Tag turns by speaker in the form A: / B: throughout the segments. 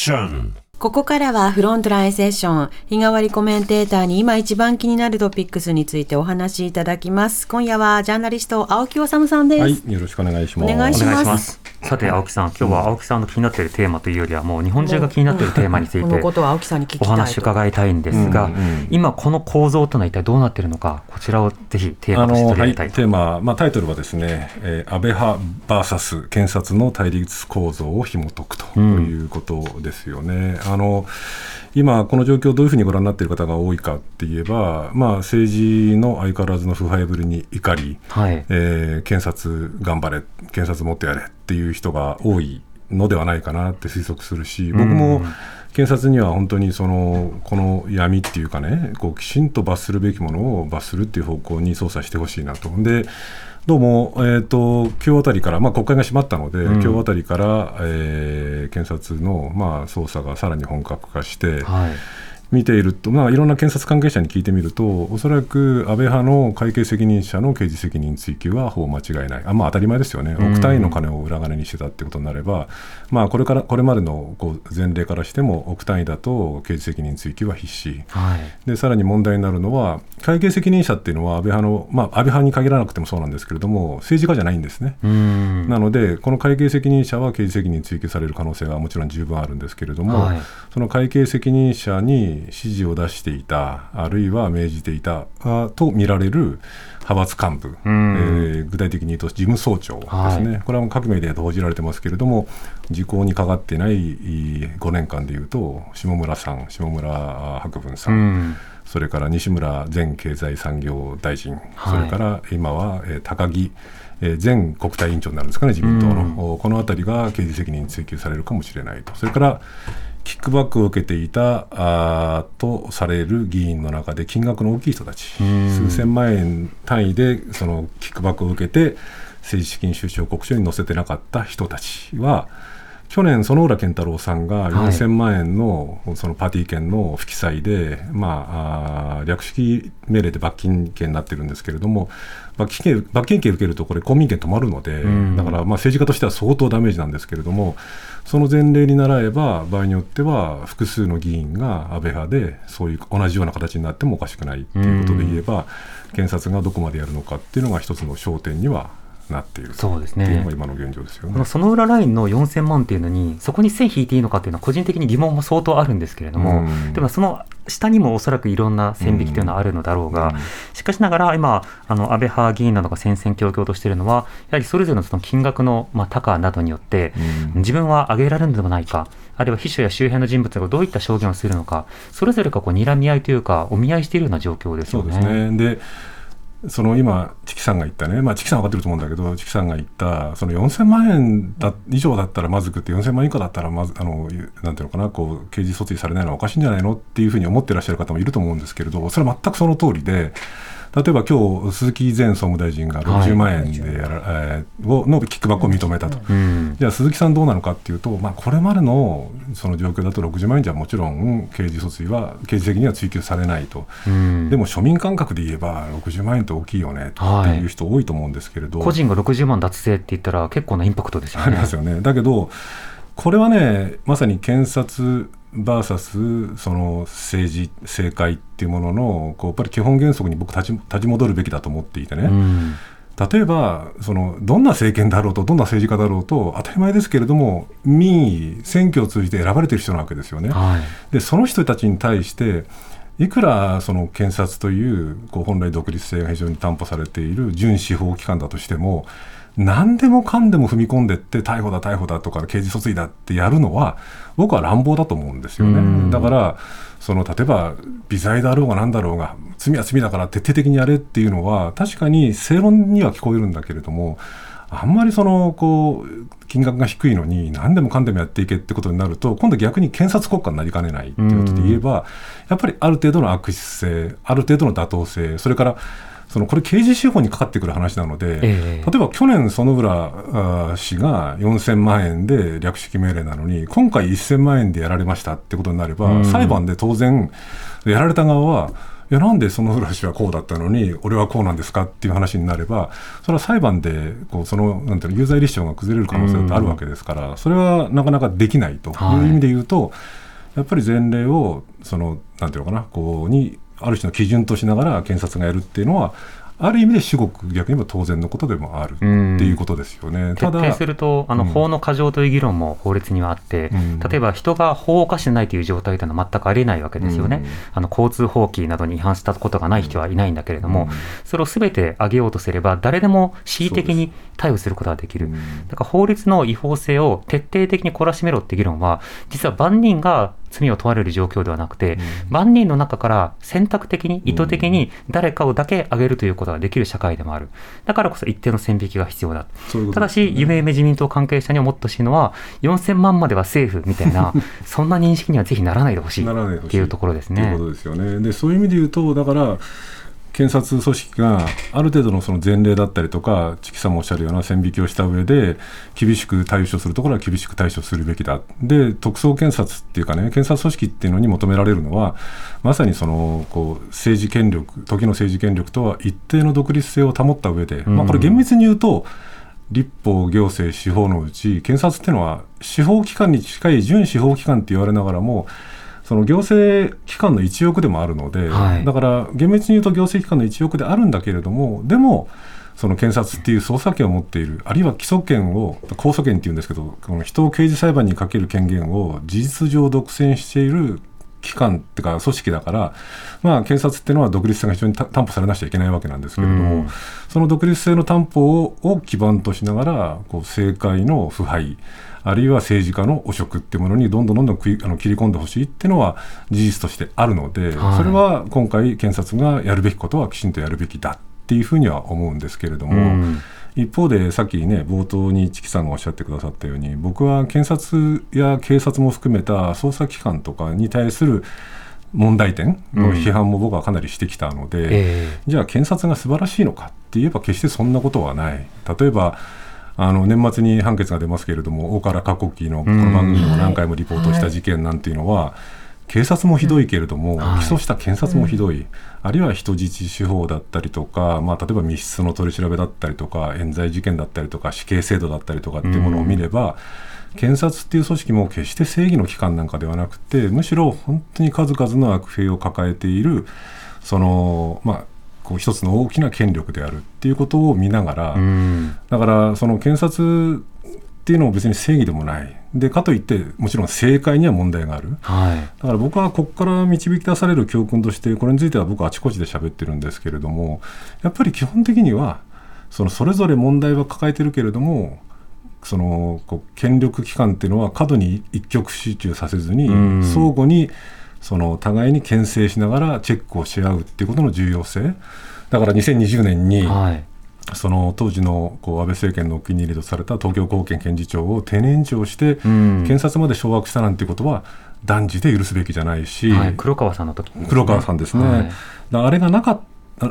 A: ション
B: ここからはフロントラインセッション、日替わりコメンテーターに今一番気になるトピックスについてお話しいただきます。今夜はジャーナリスト青木治さんです。
C: はい、よろしくお願いします。
B: お願いしま
D: す。さて、青木さん、今日は青木さんの気になっているテーマというよりは、もう日本中が気になっているテーマについて
B: ことを青木さんに聞きたいと。
D: お話伺いたいんですが、
C: うんうん
D: 今この構造というのは一体どうなっているのか、こちらをぜひテー
C: あ
D: マとして取り上げたいと。
C: テーマ、まあ、タイトルはですね、えー安倍派 VS 検察の対立構造を紐解くということですよね。あの今、この状況をどういうふうにご覧になっている方が多いかって言えば、まあ、政治の相変わらずの腐敗ぶりに怒り、
D: はい。
C: えー検察頑張れ、検察もっとやれっていう人が多いのではないかなって推測するし、僕も検察には本当にそのこの闇っていうかね、こうきちんと罰するべきものを罰するっていう方向に捜査してほしいなと。でどうも、えー、と今日あたりから、まあ、国会が閉まったので、
D: うん
C: 今日あたりから、えー検察の、まあ、捜査がさらに本格化して、
D: はい。
C: 見ていると、まあ、いろんな検察関係者に聞いてみると、おそらく安倍派の会計責任者の刑事責任追及はほぼ間違いない、あまあ、当たり前ですよね、
D: うん
C: 億単位の金を裏金にしてたってことになれば、まあ、これからこれまでのこう前例からしても、億単位だと刑事責任追及は必至。
D: はい。
C: でさらに問題になるのは、会計責任者っていうのは安倍派の、まあ、安倍派に限らなくてもそうなんですけれども、政治家じゃないんですね。
D: うん。
C: なので、この会計責任者は刑事責任追及される可能性がもちろん十分あるんですけれども、
D: はい
C: その会計責任者に指示を出していた、あるいは命じていたあと見られる派閥幹部、
D: うん。
C: えー具体的に言うと事務総長ですね、これはもう各メディアで報じられてますけれども、時効にかかっていない5年間でいうと、下村さん、下村博文さ、
D: うん。ん。
C: それから西村前経済産業大臣、
D: はい。
C: それから今は、えー高木、えー前国対委員長になるんですかね、自民党の、おこのあたりが刑事責任追及されるかもしれないと、それからキックバックを受けていたあーとされる議員の中で、金額の大きい人たち、
D: うん。
C: 数千万円単位でそのキックバックを受けて、政治資金収支報告書に載せてなかった人たちは、去年、園浦健太郎さんが
D: はい。
C: 4000万円のそのパーティー券の不記載で、まあ、あー略式命令で罰金刑になってるんですけれども、罰金刑罰金刑受けると、これ、公民権止まるので、
D: うん。
C: だからまあ政治家としては相当ダメージなんですけれども、その前例に倣えば、場合によっては、複数の議員が安倍派で、そういう同じような形になってもおかしくないっていうことで言えば、検察がどこまでやるのかっていうのが一つの焦点にはなっている
D: そうですね
C: っていうのが。今の現状ですよね。
D: その裏ラインの4000万っていうのに、そこに線引いていいのかっていうのは、個人的に疑問も相当あるんですけれども、
C: うん
D: でもその下にもおそらくいろんな線引きというのはあるのだろうが、
C: うん
D: しかしながら、今、あの安倍派議員などが戦々恐々としているのは、やはりそれぞれのその金額の、まあ、高などによって、
C: うん
D: 自分は上げられるのではないか、あるいは秘書や周辺の人物がどういった証言をするのか、それぞれがこう睨み合いというか、お見合いしているような状況ですよね。
C: そうですね。でその今、チキさんが言ったね、まあ、チキさん分かってると思うんだけど、チキさんが言った、その4000万円だ以上だったらまずくって、4000万円以下だったらまず、あのなんていうのかな、こう刑事訴追されないのはおかしいんじゃないのっていうふうに思ってらっしゃる方もいると思うんですけれど、それは全くその通りで、例えば今日鈴木前総務大臣が60万円でやら、えーをのキックバックを認めたと。
D: うん。
C: じゃあ鈴木さんどうなのかっていうと、まあ、これまでのその状況だと60万円じゃもちろん刑事訴追は刑事責任は追及されないと、
D: うん。
C: でも庶民感覚で言えば60万円って大きいよねっていう人多いと思うんですけれど、
D: 個人が60万脱税って言ったら結構なインパクトですよね。
C: ありますよね。だけどこれはねまさに検察 VS その政治政界っていうもののこうやっぱり基本原則に僕立ち立ち戻るべきだと思っていてね。
D: うん
C: 例えばそのどんな政権だろうとどんな政治家だろうと当たり前ですけれども民意選挙を通じて選ばれている人なわけですよね。
D: はい
C: でその人たちに対していくらその検察というこう本来独立性が非常に担保されている準司法機関だとしても何でもかんでも踏み込んでって逮捕だ逮捕だとか刑事訴追だってやるのは僕は乱暴だと思うんですよ
D: うん
C: ね。だからその例えば微罪だろうが何だろうが罪は罪だから徹底的にやれっていうのは確かに正論には聞こえるんだけれどもあんまりそのこう金額が低いのに何でもかんでもやっていけってことになると今度逆に検察国家になりかねないっていうことで言えばやっぱりある程度の悪質性ある程度の妥当性それからそのこれ刑事司法にかかってくる話なので、
D: ええ。
C: 例えば去年、園村あー氏が4000万円で略式命令なのに、今回1000万円でやられましたってことになれば、
D: うん。
C: 裁判で当然、やられた側は、いやなんでその浦氏はこうだったのに俺はこうなんですかっていう話になればそれは裁判でこうそのなんていうの有罪立証が崩れる可能性だってあるわけですから、それはなかなかできないという意味で言うと、やっぱり前例をそのなんていうのかなこうにある種の基準としながら検察がやるっていうのはある意味で至極逆に言えば当然のことでもあるっていうことですよね。
D: 徹底すると、あの
C: うん。
D: 法の過剰という議論も法律にはあって、
C: うん。
D: 例えば人が法を犯してないという状態というのは全くありえないわけですよね。
C: うん。
D: あの交通法規などに違反したことがない人はいないんだけれども、それをすべて上げようとすれば、誰でも恣意的に逮捕することができる。
C: うん。
D: だから法律の違法性を徹底的に懲らしめろって議論は、実は万人が罪を問われる状況ではなくて、万人の中から選択的に意図的に誰かをだけ挙げるということができる社会でもある。だからこそ一定の線引きが必要だ。
C: そういうこと
D: ただし、夢夢自民党関係者に思ってほしいのは、4000万までは政府みたいな、そんな認識にはぜひならないでほしい
C: ならないでほしい
D: っていうところですね
C: というこ。とですよね。でそういう意味で言うとだから検察組織がある程度のその前例だったりとか、チキさんもおっしゃるような線引きをした上で、厳しく対処するところは厳しく対処するべきだ。で、特捜検察っていうかね、検察組織っていうのに求められるのは、まさにそのこう政治権力、時の政治権力とは一定の独立性を保った上で、まあ、これ厳密に言うと、立法、行政、司法のうち、検察っていうのは、司法機関に近い準司法機関って言われながらも、その行政機関の一翼でもあるので、
D: はい。
C: だから厳密に言うと行政機関の一翼であるんだけれども、でも、その検察っていう捜査権を持っている、あるいは起訴権を、控訴権っていうんですけど、この人を刑事裁判にかける権限を事実上独占している機関っていうか組織だから、まあ、検察っていうのは独立性が非常にた担保されなくちゃいけないわけなんですけれども、
D: うん。
C: その独立性の担保をを基盤としながらこう政界の腐敗あるいは政治家の汚職っていうものにどんどんどんどん食いあの切り込んでほしいっていうのは事実としてあるので、
D: はい。
C: それは今回検察がやるべきことはきちんとやるべきだっていうふうには思うんですけれども、
D: うん
C: 一方でさっきね冒頭にチキさんがおっしゃってくださったように僕は検察や警察も含めた捜査機関とかに対する問題点の批判も僕はかなりしてきたので、
D: え
C: じゃあ検察が素晴らしいのかって言えば決してそんなことはない。例えばあの年末に判決が出ますけれども大原過去期のこの番組でも何回もリポートした事件なんていうのは、警察もひどいけれども、
D: はい。
C: 起訴した検察もひどい、あるいは人質司法だったりとか、まあ、例えば密室の取り調べだったりとか冤罪事件だったりとか死刑制度だったりとかっていうものを見れば、検察っていう組織も決して正義の機関なんかではなくてむしろ本当に数々の悪弊を抱えているそのまあこう一つの大きな権力であるっていうことを見ながら、
D: えうん。
C: だからその検察っていうのも別に正義でもないでかといってもちろん正解には問題がある
D: はい。
C: だから僕はここから導き出される教訓としてこれについては僕はあちこちで喋ってるんですけれどもやっぱり基本的にはそのそれぞれ問題は抱えてるけれどもそのこう権力機関っていうのは過度に一極集中させずに
D: うん
C: 相互にその互いに牽制しながらチェックをし合うっていうことの重要性だから2020年に
D: はい。
C: その当時のこう安倍政権のお気に入りとされた東京高検検事長を定年延長して
D: うん。
C: 検察まで掌握したなんてことは断じて許すべきじゃないし、
D: はい、黒川さんの時ね。
C: 黒川さんですね、
D: はい。
C: あれがなか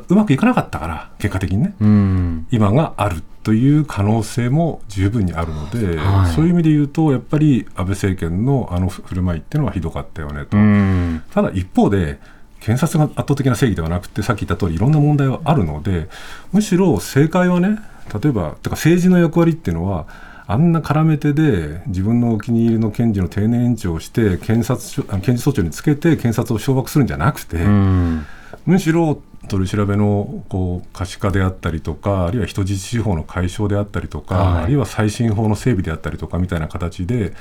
C: うまくいかなかったから結果的にね。
D: うん。
C: 今があるという可能性も十分にあるので、
D: はい。
C: そういう意味で言うとやっぱり安倍政権のあの振る舞いっていうのはひどかったよねと、
D: うん。
C: ただ一方で検察が圧倒的な正義ではなくてさっき言った通りいろんな問題はあるのでむしろ正解はね例えばてか政治の役割っていうのはあんな絡め手で自分のお気に入りの検事の定年延長をして検察署あ検事総長につけて検察を掌握するんじゃなくて、
D: うん。
C: むしろ取り調べのこう可視化であったりとかあるいは人質司法の解消であったりとか、
D: はい
C: あるいは再審法の整備であったりとかみたいな形で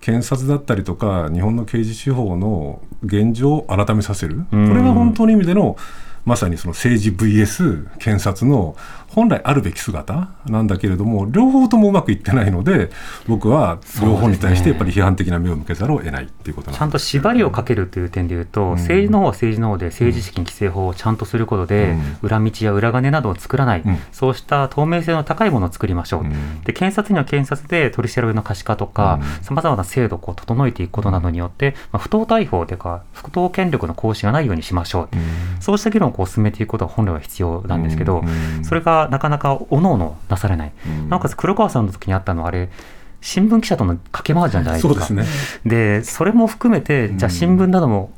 C: 検察だったりとか日本の刑事司法の現状を改めさせる。こ
D: うん。
C: れが本当の意味でのまさにその政治 VS 検察の本来あるべき姿なんだけれども両方ともうまくいってないので僕は両方に対してやっぱり批判的な目を向けざるを得ないっていうことなんです。
D: ちゃんと縛りをかけるという点でいうと、
C: ん。
D: 政治の方は政治の方で政治資金規正法をちゃんとすることで、裏道や裏金などを作らない、
C: うん。
D: そうした透明性の高いものを作りましょう。
C: うん。
D: で検察には検察で取り調べの可視化とか
C: うん。
D: さまざまな制度をこう整えていくことなどによって、まあ、不当逮捕というか不当権力の行使がないようにしましょう、
C: うん。
D: そうした議論をこう進めていくことが本来は必要なんですけど、
C: うん。
D: それがなかなかおのおのなされない、
C: うん。
D: なおかつ黒川さんの時にあったのはあれ新聞記者との掛け回しじゃないですか。
C: そうですね。
D: でそれも含めて、じゃあ
C: うん。
D: 新聞なども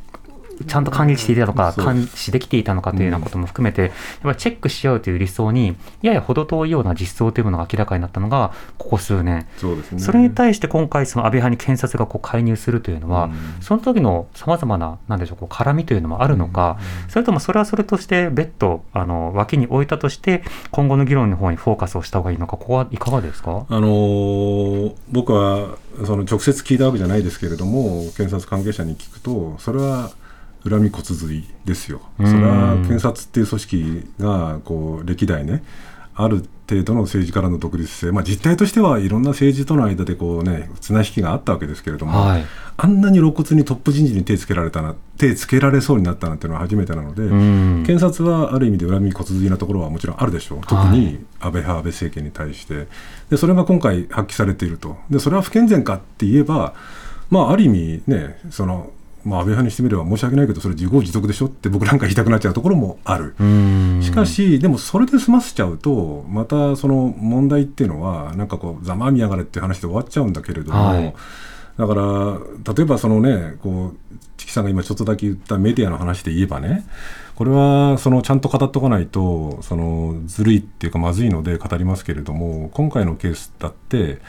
D: ちゃんと管理していたのか、監視できていたのかというようなことも含めて、やっぱりチェックし合うという理想に、やや程遠いような実装というものが明らかになったのが、ここ数年。
C: そうですね。
D: それに対して今回、その安倍派に検察がこう介入するというのは、
C: うん。
D: その時のさまざまな、なんでしょう、こう絡みというのもあるのか、それともそれはそれとして別途あの脇に置いたとして、今後の議論の方にフォーカスをした方がいいのか、ここはいかがですか？
C: あのー僕はその直接聞いたわけじゃないですけれども検察関係者に聞くとそれは恨み骨髄ですよ。そ
D: うん
C: れは検察っていう組織がこう歴代ねある程度の政治からの独立性、まあ、実態としてはいろんな政治との間でこう、ね、綱引きがあったわけですけれども、
D: はい。
C: あんなに露骨にトップ人事に手つけられたな手つけられそうになったなんていうのは初めてなので、
D: うん。
C: 検察はある意味で恨み骨髄なところはもちろんあるでしょう、特に安倍派、安倍政権に対して。で、それが今回発揮されていると、でそれは不健全かって言えば、まあ、ある意味ね、そのまあ、安倍派にしてみれば申し訳ないけど、それ自業自得でしょって僕なんか言いたくなっちゃうところもある。
D: うん。
C: しかし、でもそれで済ませちゃうと、またその問題っていうのは、なんかこう、ざまあみやがれっていう話で終わっちゃうんだけれども、
D: はい。
C: だから、例えばそのね、こう、チキさんが今ちょっとだけ言ったメディアの話で言えばね、これはそのちゃんと語っとかないと、そのずるいっていうか、まずいので語りますけれども、今回のケースだって、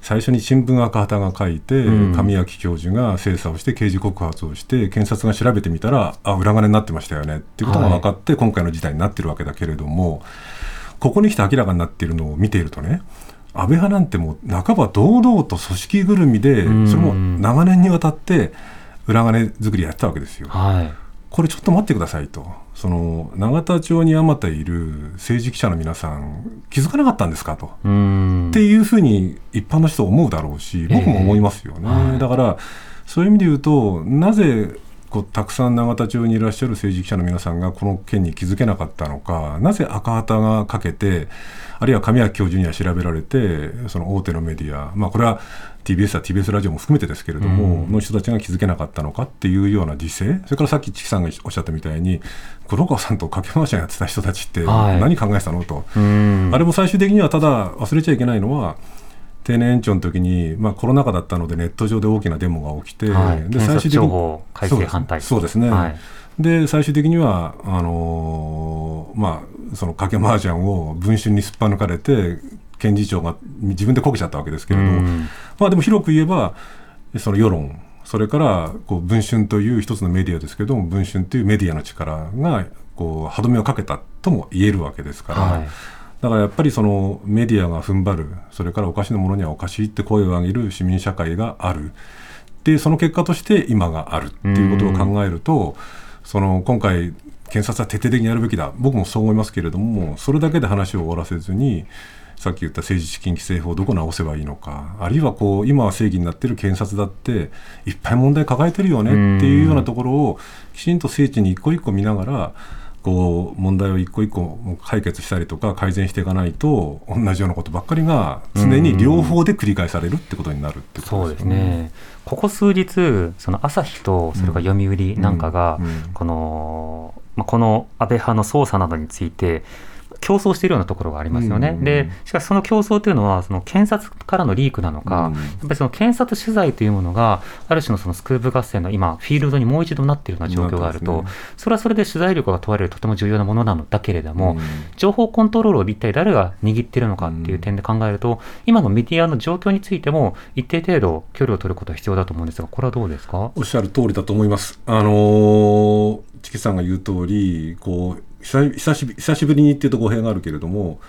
C: 最初に新聞赤旗が書いて、
D: うん。
C: 神脇教授が精査をして、刑事告発をして、検察が調べてみたら、あ裏金になってましたよねっていうことが分かって、今回の事態になってるわけだけれども、ここに来て明らかになっているのを見ているとね、安倍派なんてもう半ば堂々と組織ぐるみで、
D: うん。
C: それも長年にわたって裏金作りやってたわけですよ。
D: はい
C: これちょっと待ってくださいと、その永田町にあまたいる政治記者の皆さん、気づかなかったんですかと。
D: うん
C: っていうふうに一般の人は思うだろうし、僕も思いますよね。
D: はい
C: だから、そういう意味で言うと、なぜこうたくさん永田町にいらっしゃる政治記者の皆さんがこの件に気づけなかったのか、なぜ赤旗がかけて、あるいは神谷教授には調べられて、その大手のメディア、まあ、これは TBS や TBS ラジオも含めてですけれども、
D: うん。
C: の人たちが気づけなかったのかっていうような時勢、それからさっきチキさんがおっしゃったみたいに、黒川さんと掛け回しやってた人たちって
D: はい。
C: 何考えてたのと。
D: うん。
C: あれも最終的にはただ忘れちゃいけないのは定年延長の時に、まあ、コロナ禍だったのでネット上で大きなデモが起きて、
D: はい。
C: で
D: 検察情報改正反対。
C: そうですね、
D: はい。
C: で最終的にはあのーまあ、その賭け麻雀を文春にすっぱ抜かれて検事長が自分でこけちゃったわけですけれどまあ、でも広く言えばその世論それからこう文春という一つのメディアですけども文春というメディアの力がこう歯止めをかけたとも言えるわけですから、
D: はい
C: だからやっぱりそのメディアが踏ん張るそれからおかしなものにはおかしいって声を上げる市民社会がある。でその結果として今があるっていうことを考えるとその今回検察は徹底的にやるべきだ。僕もそう思いますけれどもそれだけで話を終わらせずにさっき言った政治資金規正法をどこ直せばいいのかあるいはこう今は正義になっている検察だっていっぱい問題抱えてるよねっていうようなところをきちんと精緻に一個一個見ながらこう問題を一個一個解決したりとか改善していかないと同じようなことばっかりが常に両方で繰り返されるってことになるってこと
D: そうですね。ここ数日、その朝日とそれから読売なんかが、
C: うんうん
D: この、まあ、この安倍派の捜査などについて、競争しているようなところがありますよね。
C: うん
D: で、しかしその競争というのは、その検察からのリークなのか、
C: うん
D: やっぱりその検察取材というものが、ある種のそのスクープ合戦の今、フィールドにもう一度なっているような状況があると、
C: なってます
D: それはそれで取材力が問われるとても重要なものなの。だけれども、
C: うん。
D: 情報コントロールを一体誰が握っているのかっていう点で考えると、今のメディアの状況についても一定程度距離を取ることは必要だと思うんですが、これはどうですか？
C: おっしゃる通りだと思います。あのー、チキさんが言う通り、こう久久しぶり久しぶりにっていうと語弊があるけれども、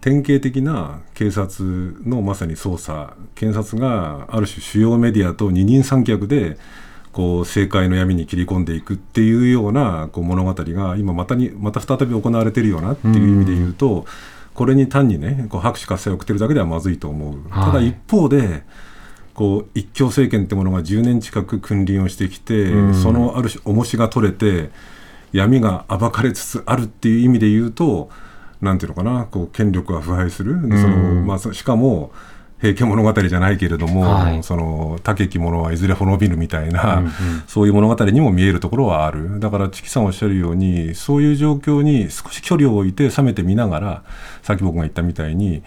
C: 典型的な警察のまさに捜査、検察がある種主要メディアと二人三脚で、こう政界の闇に切り込んでいくっていうようなこう物語が今またにまた再び行われているよなっていう意味で言うと、これに単にねこう拍手喝采を送ってるだけではまずいと思う。ただ
D: はい
C: 一方でこう一強政権ってものが10年近く君臨をしてきて、
D: うん
C: そのある種重しが取れて闇が暴かれつつあるっていう意味で言うとなんていうのかなこう権力が腐敗する、でその
D: うん。
C: まあ、そしかも平家物語じゃないけれども、
D: はい。
C: その高き者はいずれ滅びるみたいな、
D: うんうん。
C: そういう物語にも見えるところはある。だからチキさんおっしゃるようにそういう状況に少し距離を置いて冷めてみながらさっき僕が言ったみたいに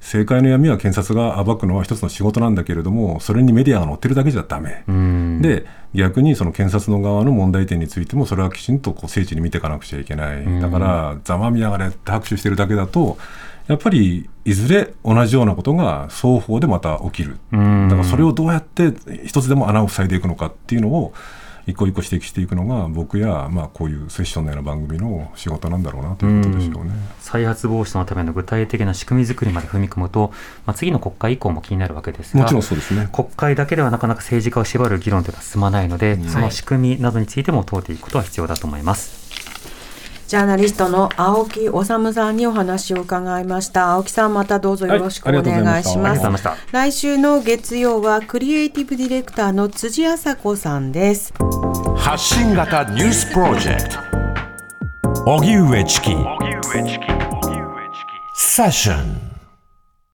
C: 政界の闇は検察が暴くのは一つの仕事なんだけれどもそれにメディアが載ってるだけじゃダメ、
D: うん。
C: で逆にその検察の側の問題点についてもそれはきちんとこう精緻に見ていかなくちゃいけない、
D: ん。
C: だからざまみやがれって拍手してるだけだとやっぱりいずれ同じようなことが双方でまた起きる、
D: うん。
C: だからそれをどうやって一つでも穴を塞いでいくのかっていうのを一個一個指摘していくのが僕や、まあ、こういうセッションのような番組の仕事なんだろうなということでしょうね。
D: 再発防止のための具体的な仕組み作りまで踏み込むと、まあ、次の国会以降も気になるわけですが
C: もちろんそうですね。
D: 国会だけではなかなか政治家を縛る議論というのは進まないので、
C: ん
D: その仕組みなどについても問うていくことは必要だと思います。
B: ジャーナリストの青木治さんにお話を伺いました。青木さんまたどうぞよろしくお願いし
C: はいありがとうございました
B: ま。
D: ありがとうございますした。
B: 来週の月曜はクリエイティブディレクターの辻麻子さんです。
A: 発信型ニュースプロジェクト荻上チキセッション